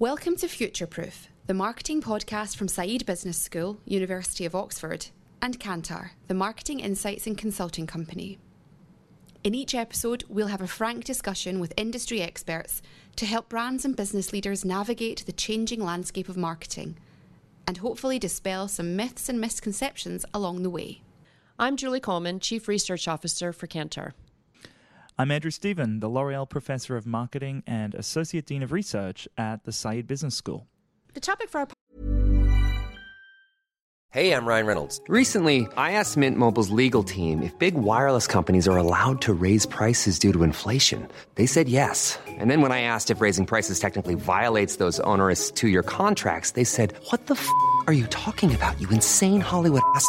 Welcome to Future Proof, the marketing podcast from Said Business School, University of Oxford, and Kantar, the marketing insights and consulting company. In each episode, we'll have a frank discussion with industry experts to help brands and business leaders navigate the changing landscape of marketing and hopefully dispel some myths and misconceptions along the way. I'm Julie Kollman, Chief Research Officer for Kantar. I'm Andrew Stephen, the L'Oreal Professor of Marketing and Associate Dean of Research at the Said Business School. The topic for our Hey, I'm Ryan Reynolds. Recently, I asked Mint Mobile's legal team if big wireless companies are allowed to raise prices due to inflation. They said yes. And then when I asked if raising prices technically violates those onerous two year contracts, they said, What the f are you talking about, you insane Hollywood ass?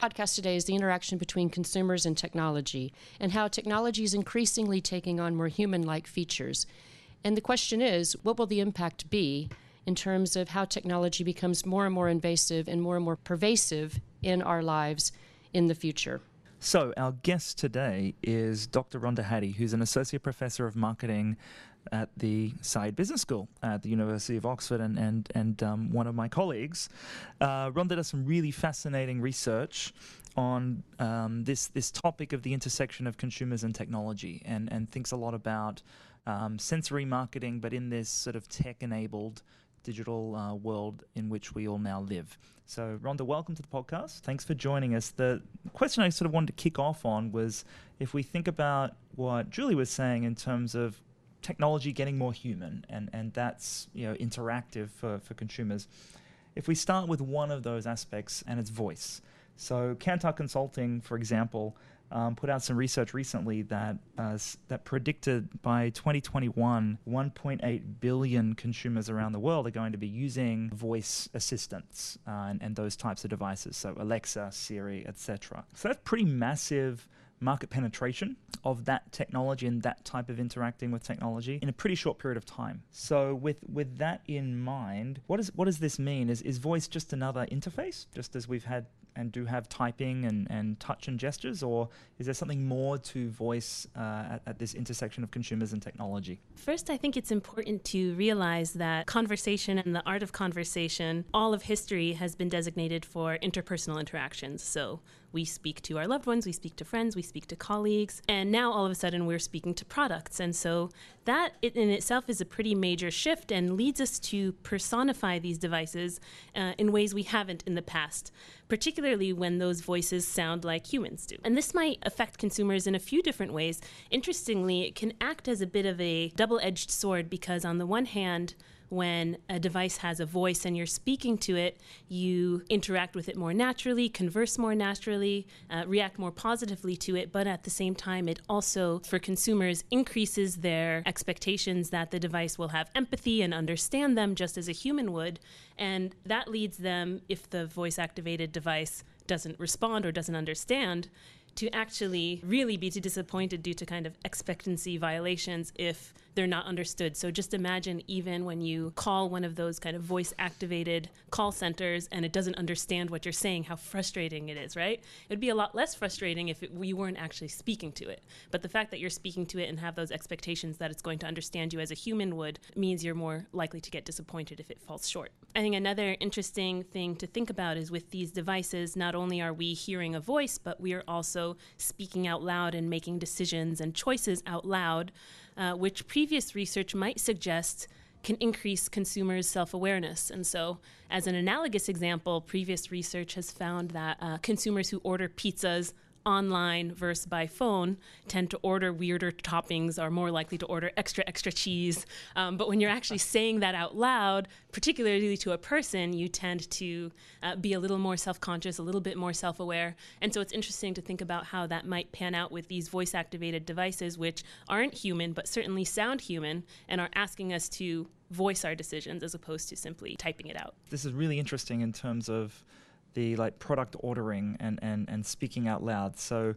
Podcast today is the interaction between consumers and technology and how technology is increasingly taking on more human like features. And the question is what will the impact be in terms of how technology becomes more and more invasive and more and more pervasive in our lives in the future? So, our guest today is Dr. Rhonda Hadi, who's an associate professor of marketing at the Said Business School at the University of Oxford, and and and um, one of my colleagues. Uh, Rhonda does some really fascinating research on um, this this topic of the intersection of consumers and technology, and and thinks a lot about um, sensory marketing, but in this sort of tech-enabled digital uh, world in which we all now live. So, Rhonda, welcome to the podcast. Thanks for joining us. The question I sort of wanted to kick off on was if we think about what Julie was saying in terms of technology getting more human, and, and that's you know interactive for, for consumers. If we start with one of those aspects, and it's voice. So Kantar Consulting, for example, um, put out some research recently that uh, that predicted by 2021, 1.8 billion consumers around the world are going to be using voice assistants uh, and, and those types of devices. So Alexa, Siri, etc. So that's pretty massive market penetration of that technology and that type of interacting with technology in a pretty short period of time. So with with that in mind, what does what does this mean? Is is voice just another interface, just as we've had and do have typing and, and touch and gestures, or is there something more to voice uh, at, at, this intersection of consumers and technology? First, I think it's important to realize that conversation and the art of conversation, all of history has been designated for interpersonal interactions. So we speak to our loved ones, we speak to friends, we speak to colleagues, and now all of a sudden we're speaking to products. And so that in itself is a pretty major shift and leads us to personify these devices uh, in ways we haven't in the past, particularly when those voices sound like humans do. And this might affect consumers in a few different ways. Interestingly, it can act as a bit of a double edged sword because, on the one hand, when a device has a voice and you're speaking to it, you interact with it more naturally, converse more naturally, uh, react more positively to it, but at the same time, it also, for consumers, increases their expectations that the device will have empathy and understand them just as a human would. And that leads them, if the voice activated device doesn't respond or doesn't understand, to actually really be disappointed due to kind of expectancy violations if they're not understood. So just imagine even when you call one of those kind of voice activated call centers and it doesn't understand what you're saying, how frustrating it is, right? It would be a lot less frustrating if it, you weren't actually speaking to it. But the fact that you're speaking to it and have those expectations that it's going to understand you as a human would means you're more likely to get disappointed if it falls short. I think another interesting thing to think about is with these devices, not only are we hearing a voice, but we are also speaking out loud and making decisions and choices out loud, uh, which previous research might suggest can increase consumers' self awareness. And so, as an analogous example, previous research has found that uh, consumers who order pizzas online versus by phone tend to order weirder toppings, are more likely to order extra, extra cheese. Um, but when you're actually saying that out loud, particularly to a person, you tend to uh, be a little more self conscious, a little bit more self aware. And so it's interesting to think about how that might pan out with these voice activated devices, which aren't human, but certainly sound human and are asking us to voice our decisions as opposed to simply typing it out. This is really interesting in terms of the like product ordering and, and, and speaking out loud. So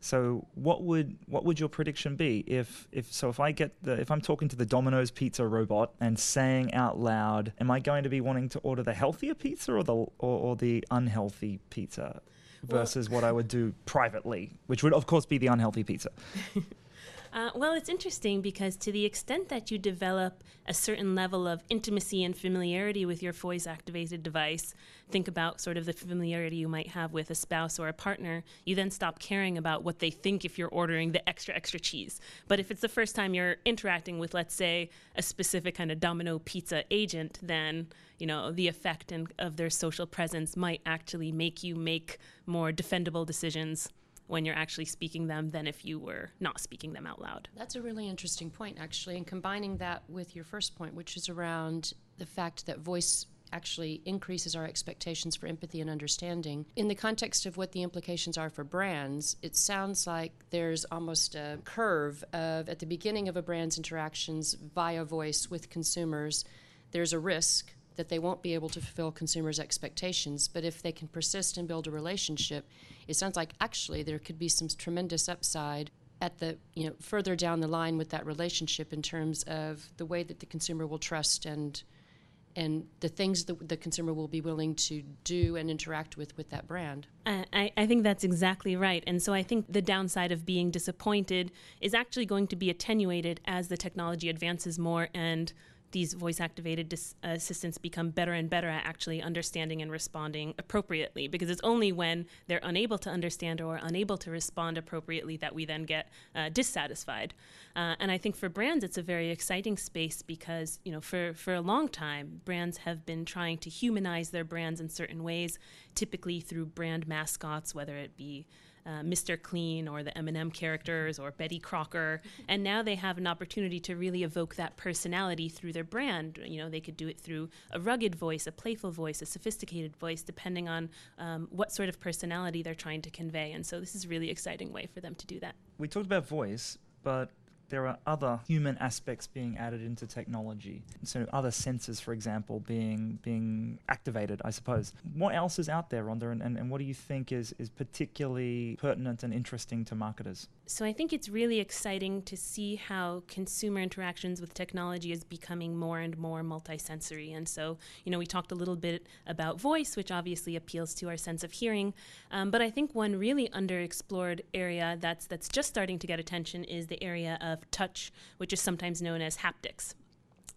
so what would what would your prediction be if if so if I get the if I'm talking to the Domino's pizza robot and saying out loud, am I going to be wanting to order the healthier pizza or the or, or the unhealthy pizza versus well, what I would do privately, which would of course be the unhealthy pizza. Uh, well, it's interesting because to the extent that you develop a certain level of intimacy and familiarity with your voice activated device, think about sort of the familiarity you might have with a spouse or a partner, you then stop caring about what they think if you're ordering the extra, extra cheese. But if it's the first time you're interacting with, let's say, a specific kind of domino pizza agent, then you know the effect in, of their social presence might actually make you make more defendable decisions when you're actually speaking them than if you were not speaking them out loud. That's a really interesting point, actually. And combining that with your first point, which is around the fact that voice actually increases our expectations for empathy and understanding. In the context of what the implications are for brands, it sounds like there's almost a curve of at the beginning of a brand's interactions via voice with consumers, there's a risk that they won't be able to fulfill consumers' expectations. But if they can persist and build a relationship, it sounds like actually there could be some tremendous upside at the you know further down the line with that relationship in terms of the way that the consumer will trust and and the things that the consumer will be willing to do and interact with with that brand. I, I think that's exactly right. And so I think the downside of being disappointed is actually going to be attenuated as the technology advances more and these voice activated dis- assistants become better and better at actually understanding and responding appropriately because it's only when they're unable to understand or unable to respond appropriately that we then get uh, dissatisfied. Uh, and i think for brands it's a very exciting space because you know for, for a long time brands have been trying to humanize their brands in certain ways typically through brand mascots whether it be uh, Mr. Clean or the M&M characters or Betty Crocker, and now they have an opportunity to really evoke that personality through their brand. You know, they could do it through a rugged voice, a playful voice, a sophisticated voice, depending on um, what sort of personality they're trying to convey. And so this is a really exciting way for them to do that. We talked about voice, but there are other human aspects being added into technology. So other senses, for example, being being activated, I suppose. What else is out there, Rhonda, and, and, and what do you think is, is particularly pertinent and interesting to marketers? So I think it's really exciting to see how consumer interactions with technology is becoming more and more multisensory. And so, you know, we talked a little bit about voice, which obviously appeals to our sense of hearing. Um, but I think one really underexplored area that's that's just starting to get attention is the area of of touch, which is sometimes known as haptics.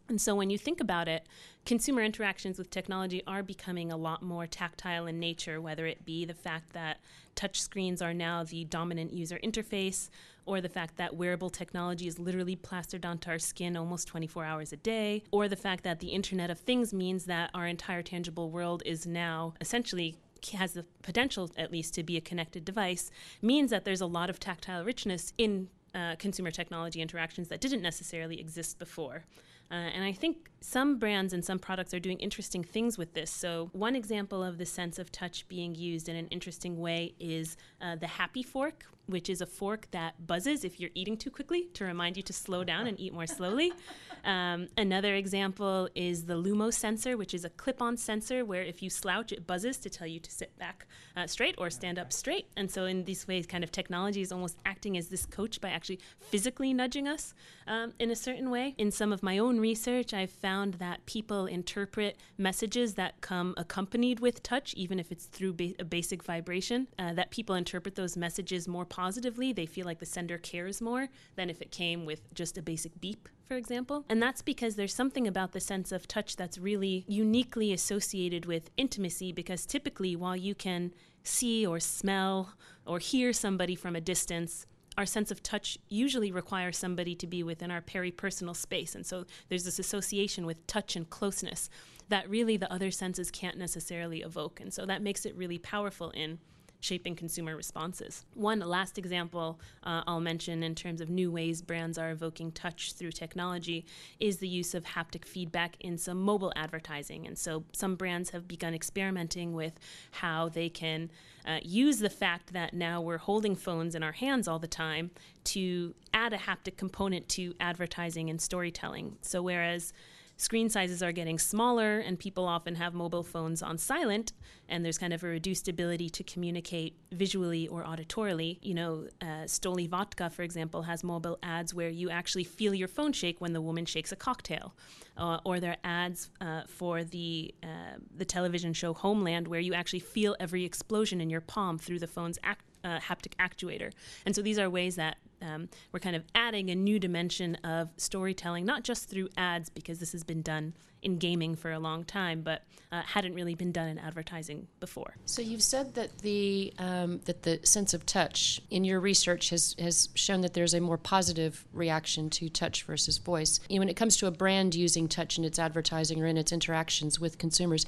And so when you think about it, consumer interactions with technology are becoming a lot more tactile in nature, whether it be the fact that touch screens are now the dominant user interface, or the fact that wearable technology is literally plastered onto our skin almost 24 hours a day, or the fact that the Internet of Things means that our entire tangible world is now essentially has the potential at least to be a connected device means that there's a lot of tactile richness in uh, consumer technology interactions that didn't necessarily exist before. Uh, and I think some brands and some products are doing interesting things with this. So, one example of the sense of touch being used in an interesting way is uh, the HAPIfork, which is a fork that buzzes if you're eating too quickly to remind you to slow down and eat more slowly. Um, another example is the Lumo sensor, which is a clip on sensor where if you slouch, it buzzes to tell you to sit back uh, straight or stand up straight. And so, in these ways, kind of technology is almost acting as this coach by actually physically nudging us um, in a certain way. In some of my own research, I've found that people interpret messages that come accompanied with touch, even if it's through ba- a basic vibration, uh, that people interpret those messages more positively. They feel like the sender cares more than if it came with just a basic beep for example. And that's because there's something about the sense of touch that's really uniquely associated with intimacy, because typically, while you can see or smell or hear somebody from a distance, our sense of touch usually requires somebody to be within our peripersonal space. And so there's this association with touch and closeness that really the other senses can't necessarily evoke. And so that makes it really powerful in shaping consumer responses. One last example uh, I'll mention in terms of new ways brands are evoking touch through technology is the use of haptic feedback in some mobile advertising. And so some brands have begun experimenting with how they can uh, use the fact that now we're holding phones in our hands all the time to add a haptic component to advertising and storytelling. So whereas screen sizes are getting smaller and people often have mobile phones on silent and there's kind of a reduced ability to communicate visually or auditorily. You know uh, stoli vodka for example has mobile ads where you actually feel your phone shake when the woman shakes a cocktail. Uh, or there are ads uh, for the uh, the television show homeland where you actually feel every explosion in your palm through the phone's act, uh, haptic actuator and so these are ways that um, we're kind of adding a new dimension of storytelling, not just through ads, because this has been done in gaming for a long time, but uh, hadn't really been done in advertising before. So you've said that the um, that the sense of touch in your research has has shown that there's a more positive reaction to touch versus voice. You know, when it comes to a brand using touch in its advertising or in its interactions with consumers.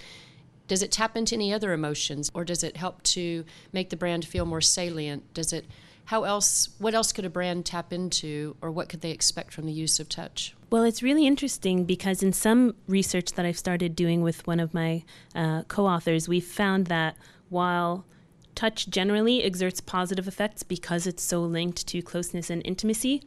Does it tap into any other emotions, or does it help to make the brand feel more salient? Does it how else what else could a brand tap into or what could they expect from the use of touch well it's really interesting because in some research that i've started doing with one of my uh, co-authors we've found that while touch generally exerts positive effects because it's so linked to closeness and intimacy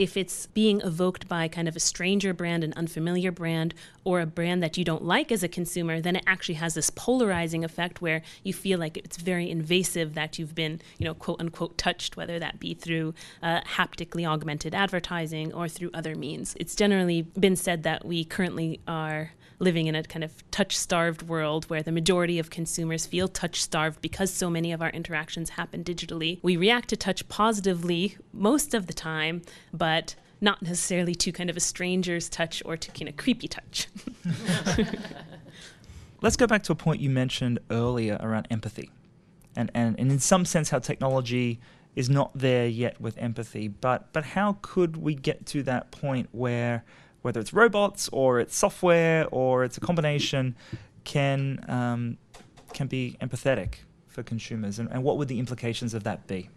if it's being evoked by kind of a stranger brand, an unfamiliar brand, or a brand that you don't like as a consumer, then it actually has this polarizing effect where you feel like it's very invasive that you've been, you know, quote unquote touched, whether that be through uh, haptically augmented advertising or through other means. It's generally been said that we currently are living in a kind of touch starved world where the majority of consumers feel touch starved because so many of our interactions happen digitally. We react to touch positively most of the time, but not necessarily to kind of a stranger's touch or to kind of creepy touch. Let's go back to a point you mentioned earlier around empathy. And, and, and in some sense, how technology is not there yet with empathy. But, but how could we get to that point where whether it's robots or it's software or it's a combination, can um, can be empathetic for consumers, and, and what would the implications of that be?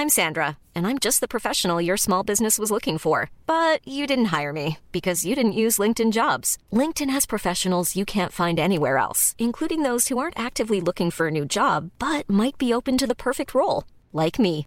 I'm Sandra, and I'm just the professional your small business was looking for. But you didn't hire me because you didn't use LinkedIn jobs. LinkedIn has professionals you can't find anywhere else, including those who aren't actively looking for a new job but might be open to the perfect role, like me.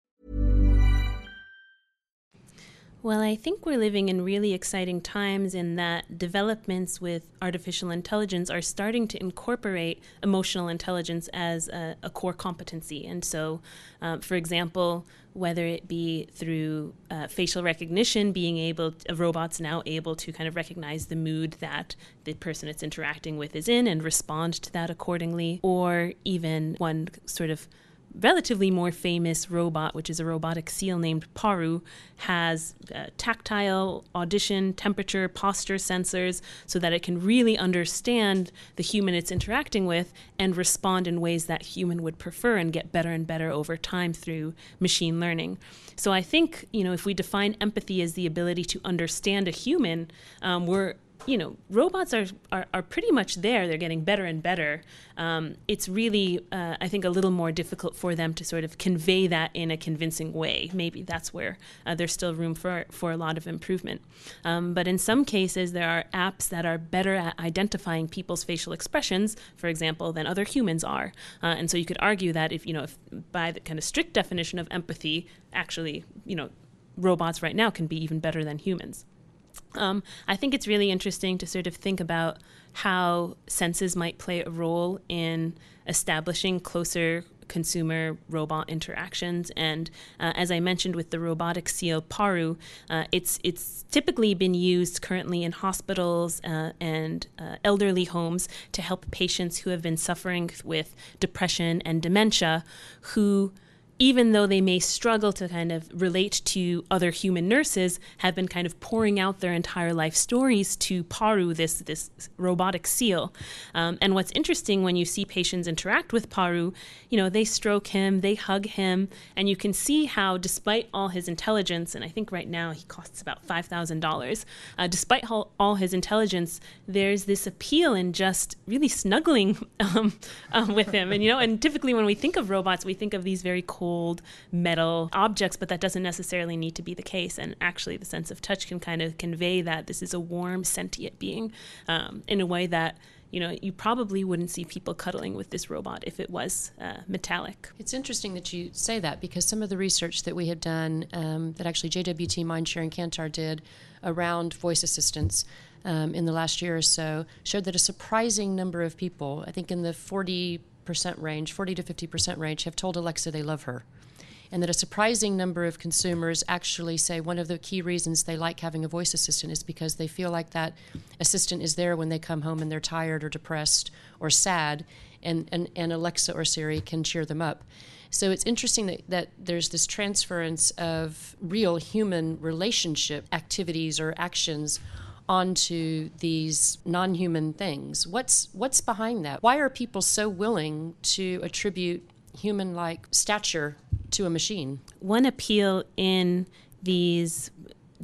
Well, I think we're living in really exciting times in that developments with artificial intelligence are starting to incorporate emotional intelligence as a, a core competency. And so, um, for example, whether it be through uh, facial recognition, being able, to, a robot's now able to kind of recognize the mood that the person it's interacting with is in and respond to that accordingly, or even one sort of relatively more famous robot, which is a robotic seal named Paro, has uh, tactile, audition, temperature, posture sensors so that it can really understand the human it's interacting with and respond in ways that human would prefer and get better and better over time through machine learning. So I think, you know, if we define empathy as the ability to understand a human, um, we're you know, robots are, are, are, pretty much there. They're getting better and better. Um, it's really, uh, I think, a little more difficult for them to sort of convey that in a convincing way. Maybe that's where uh, there's still room for, for a lot of improvement. Um, but in some cases, there are apps that are better at identifying people's facial expressions, for example, than other humans are. Uh, and so you could argue that if, you know, if by the kind of strict definition of empathy, actually, you know, robots right now can be even better than humans. Um, I think it's really interesting to sort of think about how senses might play a role in establishing closer consumer robot interactions. And uh, as I mentioned with the robotic seal Paro, uh, it's it's typically been used currently in hospitals uh, and uh, elderly homes to help patients who have been suffering with depression and dementia, who even though they may struggle to kind of relate to other human nurses, have been kind of pouring out their entire life stories to Paro, this this robotic seal. Um, and what's interesting when you see patients interact with Paro, you know, they stroke him, they hug him, and you can see how, despite all his intelligence, and I think right now he costs about five thousand uh, dollars, despite all, all, his intelligence, there's this appeal in just really snuggling um, uh, with him. And you know, and typically when we think of robots, we think of these very cold cold metal objects, but that doesn't necessarily need to be the case. And actually, the sense of touch can kind of convey that this is a warm, sentient being um, in a way that you know, you probably wouldn't see people cuddling with this robot if it was uh, metallic. It's interesting that you say that because some of the research that we have done, um, that actually JWT Mindshare and Kantar did around voice assistants um, in the last year or so, showed that a surprising number of people, I think in the 40 percent range, 40 to 50 percent range, have told Alexa they love her. And that a surprising number of consumers actually say one of the key reasons they like having a voice assistant is because they feel like that assistant is there when they come home and they're tired or depressed or sad, and, and, and Alexa or Siri can cheer them up. So it's interesting that, that there's this transference of real human relationship activities or actions onto these non-human things. What's what's behind that? Why are people so willing to attribute human-like stature to a machine? One appeal in these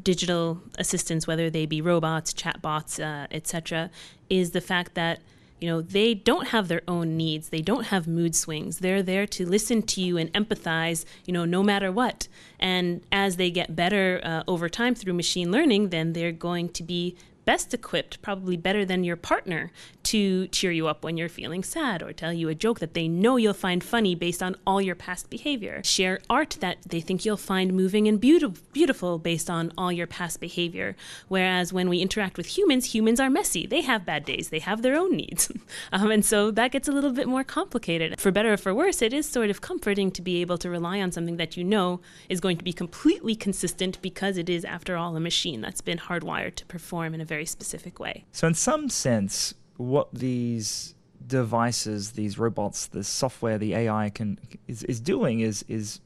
digital assistants, whether they be robots, chatbots, uh, etc., is the fact that you know they don't have their own needs. They don't have mood swings. They're there to listen to you and empathize you know no matter what. And as they get better uh, over time through machine learning then they're going to be best equipped, probably better than your partner, to cheer you up when you're feeling sad or tell you a joke that they know you'll find funny based on all your past behavior. Share art that they think you'll find moving and beautiful based on all your past behavior. Whereas when we interact with humans, humans are messy. They have bad days, they have their own needs. um, and so that gets a little bit more complicated. For better or for worse, it is sort of comforting to be able to rely on something that you know is going to be completely consistent because it is, after all, a machine that's been hardwired to perform in a very very specific way. So, in some sense, what these devices, these robots, the software, the AI can is, is doing is is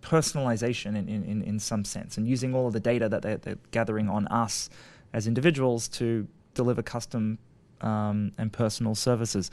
personalization in, in, in some sense and using all of the data that they're, they're gathering on us as individuals to deliver custom um, and personal services.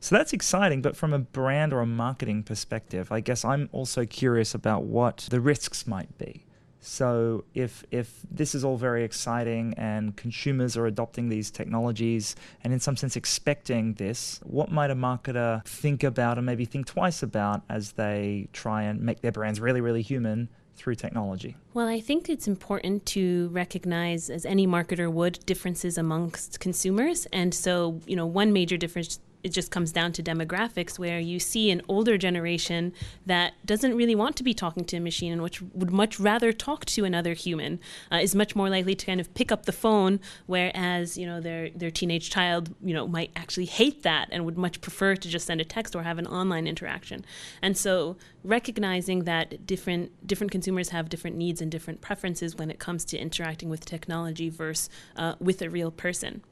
So that's exciting, but from a brand or a marketing perspective, I guess I'm also curious about what the risks might be. So if if this is all very exciting and consumers are adopting these technologies and in some sense expecting this, what might a marketer think about and maybe think twice about as they try and make their brands really really human through technology? Well, I think it's important to recognize, as any marketer would, differences amongst consumers. And so, you know, one major difference it just comes down to demographics where you see an older generation that doesn't really want to be talking to a machine and which would much rather talk to another human uh, is much more likely to kind of pick up the phone whereas you know their their teenage child you know might actually hate that and would much prefer to just send a text or have an online interaction. And so recognizing that different different consumers have different needs and different preferences when it comes to interacting with technology versus uh, with a real person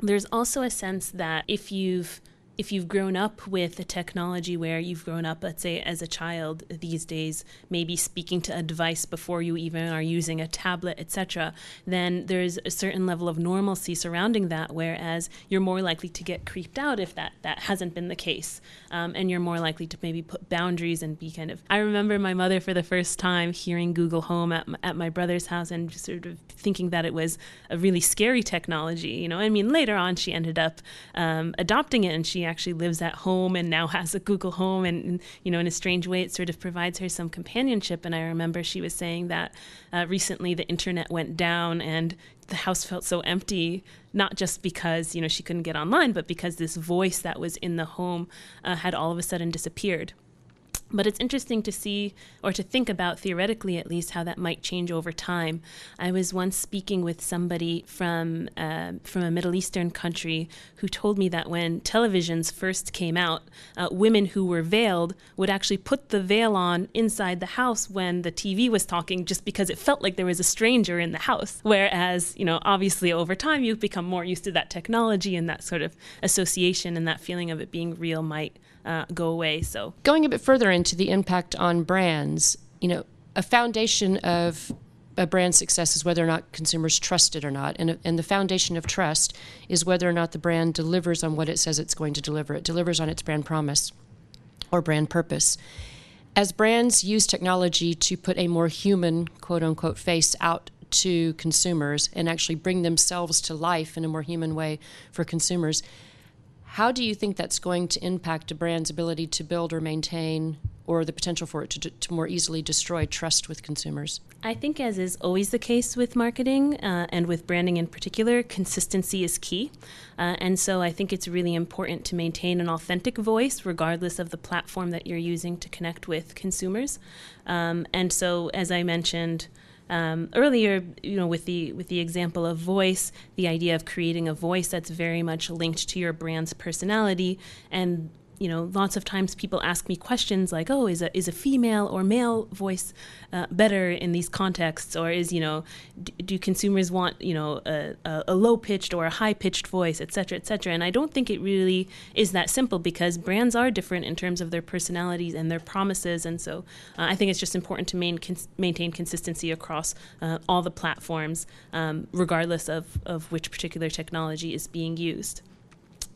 there's also a sense that if you've if you've grown up with a technology where you've grown up, let's say as a child these days, maybe speaking to a device before you even are using a tablet, etc., then there's a certain level of normalcy surrounding that. Whereas you're more likely to get creeped out if that that hasn't been the case, um, and you're more likely to maybe put boundaries and be kind of. I remember my mother for the first time hearing Google Home at at my brother's house and sort of thinking that it was a really scary technology. You know, I mean, later on she ended up um, adopting it and she actually lives at home and now has a Google Home, and, and, you know, in a strange way, it sort of provides her some companionship. And I remember she was saying that uh, recently the internet went down and the house felt so empty not just because you know she couldn't get online but because this voice that was in the home uh, had all of a sudden disappeared but it's interesting to see, or to think about theoretically at least, how that might change over time. I was once speaking with somebody from uh, from a Middle Eastern country who told me that when televisions first came out, uh, women who were veiled would actually put the veil on inside the house when the TV was talking, just because it felt like there was a stranger in the house. Whereas, you know, obviously over time you've become more used to that technology and that sort of association and that feeling of it being real might uh, go away. So going a bit further into the impact on brands, you know, a foundation of a brand success is whether or not consumers trust it or not. And, and the foundation of trust is whether or not the brand delivers on what it says it's going to deliver. It delivers on its brand promise or brand purpose. As brands use technology to put a more human, quote unquote, face out to consumers and actually bring themselves to life in a more human way for consumers, how do you think that's going to impact a brand's ability to build or maintain, or the potential for it to, to more easily destroy trust with consumers? I think, as is always the case with marketing uh, and with branding in particular, consistency is key. Uh, and so I think it's really important to maintain an authentic voice, regardless of the platform that you're using to connect with consumers. Um, and so, as I mentioned, um, earlier, you know, with the with the example of voice, the idea of creating a voice that's very much linked to your brand's personality and you know, lots of times people ask me questions like, "Oh, is a is a female or male voice uh, better in these contexts, or is you know, d- do consumers want you know a, a, a low pitched or a high pitched voice, et cetera, et cetera?" And I don't think it really is that simple because brands are different in terms of their personalities and their promises, and so uh, I think it's just important to main, cons- maintain consistency across uh, all the platforms, um, regardless of of which particular technology is being used.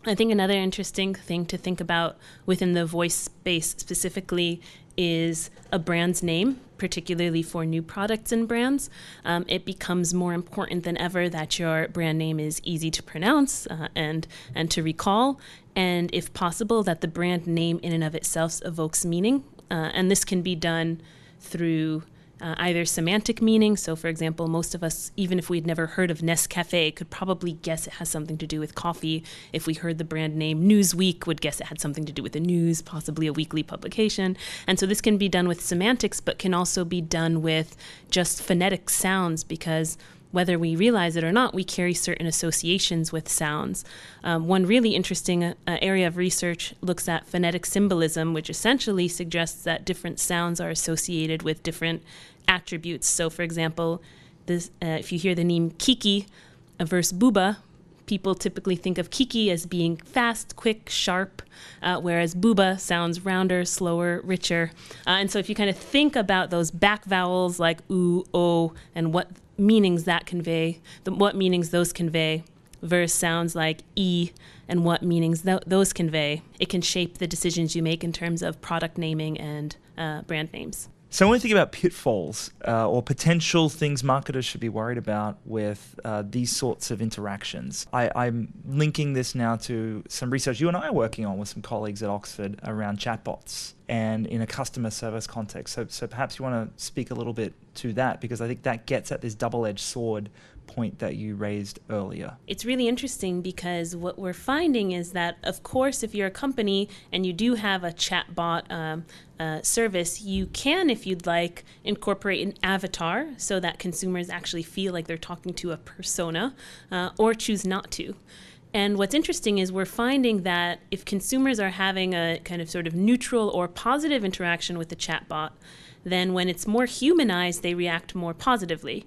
I think another interesting thing to think about within the voice space specifically is a brand's name, particularly for new products and brands. Um, it becomes more important than ever that your brand name is easy to pronounce uh, and and to recall, and if possible, that the brand name in and of itself evokes meaning. Uh, and this can be done through uh, either semantic meaning. So, for example, most of us, even if we'd never heard of Nescafe, could probably guess it has something to do with coffee. If we heard the brand name Newsweek, would guess it had something to do with the news, possibly a weekly publication. And so this can be done with semantics, but can also be done with just phonetic sounds because whether we realize it or not, we carry certain associations with sounds. Um, one really interesting uh, area of research looks at phonetic symbolism, which essentially suggests that different sounds are associated with different attributes. So, for example, this, uh, if you hear the name Kiki versus Bouba, people typically think of Kiki as being fast, quick, sharp, uh, whereas Bouba sounds rounder, slower, richer. Uh, and so if you kind of think about those back vowels like oo, o, and what meanings that convey, the, what meanings those convey, versus sounds like e and what meanings th- those convey, it can shape the decisions you make in terms of product naming and uh, brand names. So when we think about pitfalls uh, or potential things marketers should be worried about with uh, these sorts of interactions, I, am linking this now to some research you and I are working on with some colleagues at Oxford around chatbots and in a customer service context. So, so perhaps you want to speak a little bit to that because I think that gets at this double edged sword point that you raised earlier. It's really interesting because what we're finding is that, of course, if you're a company and you do have a chatbot um, uh, service, you can, if you'd like, incorporate an avatar so that consumers actually feel like they're talking to a persona, uh, or choose not to. And what's interesting is we're finding that if consumers are having a kind of sort of neutral or positive interaction with the chatbot, then when it's more humanized, they react more positively.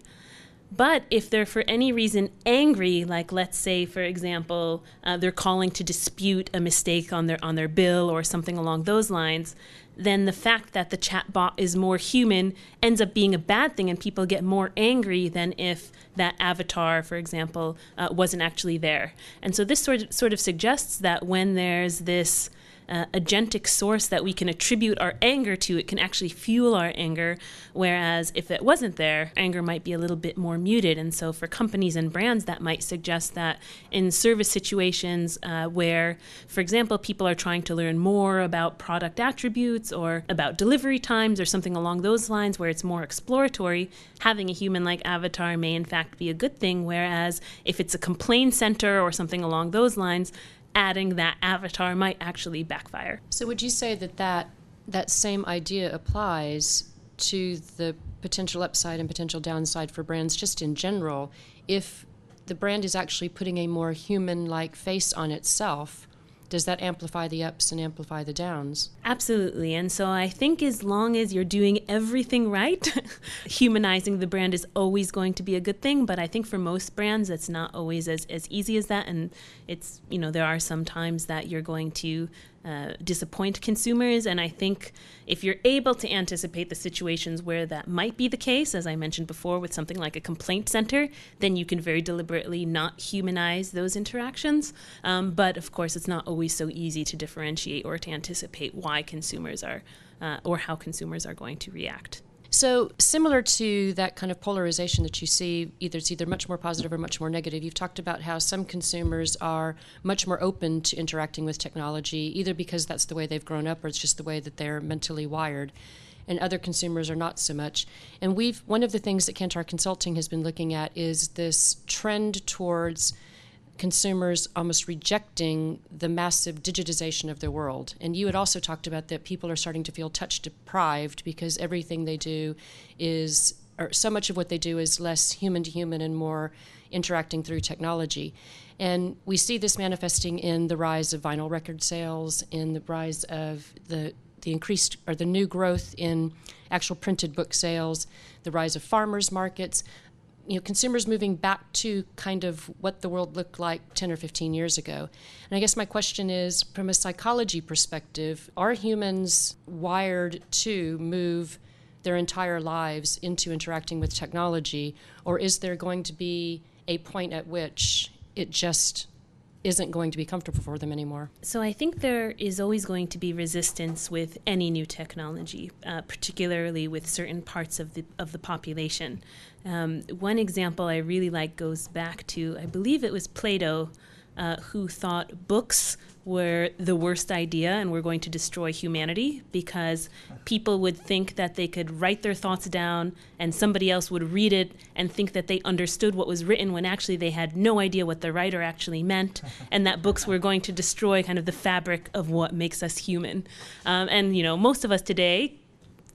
But if they're for any reason angry, like let's say, for example, uh, they're calling to dispute a mistake on their on their bill or something along those lines, then the fact that the chatbot is more human ends up being a bad thing, and people get more angry than if that avatar, for example, uh, wasn't actually there. And so this sort of, sort of suggests that when there's this uh, agentic source that we can attribute our anger to, it can actually fuel our anger. Whereas if it wasn't there, anger might be a little bit more muted. And so for companies and brands, that might suggest that in service situations uh, where, for example, people are trying to learn more about product attributes or about delivery times or something along those lines where it's more exploratory, having a human like avatar may in fact be a good thing. Whereas if it's a complaint center or something along those lines, adding that avatar might actually backfire. So would you say that that, that same idea applies to the potential upside and potential downside for brands just in general if the brand is actually putting a more human like face on itself does that amplify the ups and amplify the downs? Absolutely. And so I think as long as you're doing everything right, humanizing the brand is always going to be a good thing. But I think for most brands, it's not always as, as easy as that. And it's, you know, there are some times that you're going to uh, disappoint consumers. And I think if you're able to anticipate the situations where that might be the case, as I mentioned before, with something like a complaint center, then you can very deliberately not humanize those interactions. Um, but of course, it's not always so easy to differentiate or to anticipate why consumers are uh, or how consumers are going to react. So similar to that kind of polarization that you see, either it's either much more positive or much more negative. You've talked about how some consumers are much more open to interacting with technology, either because that's the way they've grown up or it's just the way that they're mentally wired. And other consumers are not so much. And we've one of the things that Kantar Consulting has been looking at is this trend towards consumers almost rejecting the massive digitization of their world. And you had also talked about that people are starting to feel touch deprived because everything they do is, or so much of what they do is less human to human and more interacting through technology. And we see this manifesting in the rise of vinyl record sales, in the rise of the the increased or the new growth in actual printed book sales, the rise of farmers markets, you know, consumers moving back to kind of what the world looked like 10 or 15 years ago. And I guess my question is from a psychology perspective, are humans wired to move their entire lives into interacting with technology, or is there going to be a point at which it just isn't going to be comfortable for them anymore. So I think there is always going to be resistance with any new technology, uh, particularly with certain parts of the of the population. Um, one example I really like goes back to I believe it was Plato uh, who thought books were the worst idea and were going to destroy humanity because people would think that they could write their thoughts down and somebody else would read it and think that they understood what was written when actually they had no idea what the writer actually meant and that books were going to destroy kind of the fabric of what makes us human. Um, and, you know, most of us today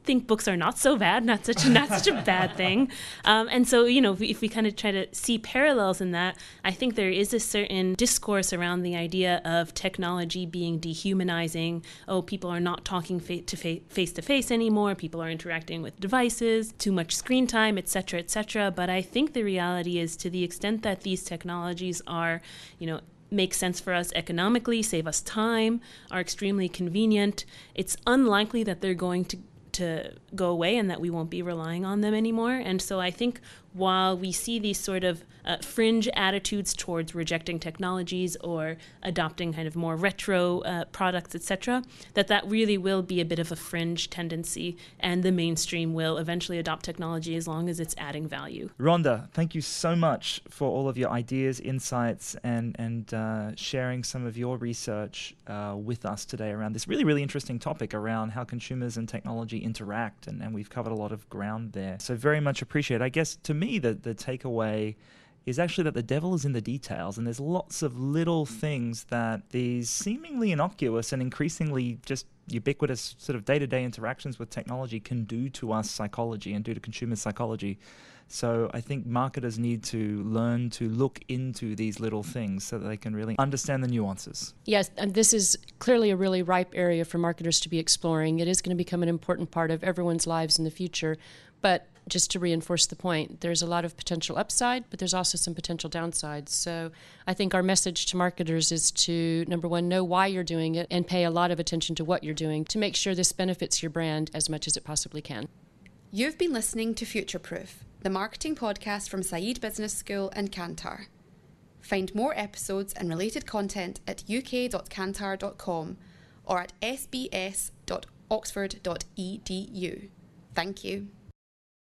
think books are not so bad, not such not such a bad thing. Um, and so, you know, if we, we kind of try to see parallels in that, I think there is a certain discourse around the idea of technology being dehumanizing. Oh, people are not talking fa- to fa- face to face anymore. People are interacting with devices, too much screen time, etc., etc. But I think the reality is, to the extent that these technologies are, you know, make sense for us economically, save us time, are extremely convenient, it's unlikely that they're going to to go away and that we won't be relying on them anymore. And so I think while we see these sort of uh, fringe attitudes towards rejecting technologies or adopting kind of more retro uh, products, etc., that that really will be a bit of a fringe tendency, and the mainstream will eventually adopt technology as long as it's adding value. Rhonda, thank you so much for all of your ideas, insights, and and uh, sharing some of your research uh, with us today around this really really interesting topic around how consumers and technology interact, and, and we've covered a lot of ground there. So very much appreciate. I guess to me the the takeaway is actually that the devil is in the details, and there's lots of little hmm. things that these seemingly innocuous and increasingly just ubiquitous sort of day to day interactions with technology can do to us psychology and do to consumer psychology. So I think marketers need to learn to look into these little things so that they can really understand the nuances. Yes, and this is clearly a really ripe area for marketers to be exploring. It is going to become an important part of everyone's lives in the future. But just to reinforce the point, there's a lot of potential upside, but there's also some potential downsides. So I think our message to marketers is to number one, know why you're doing it and pay a lot of attention to what you're doing to make sure this benefits your brand as much as it possibly can. You've been listening to Future Proof, the marketing podcast from Said Business School and Kantar. Find more episodes and related content at uk.kantar.com or at sbs.oxford.edu. Thank you.